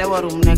ele era um negro.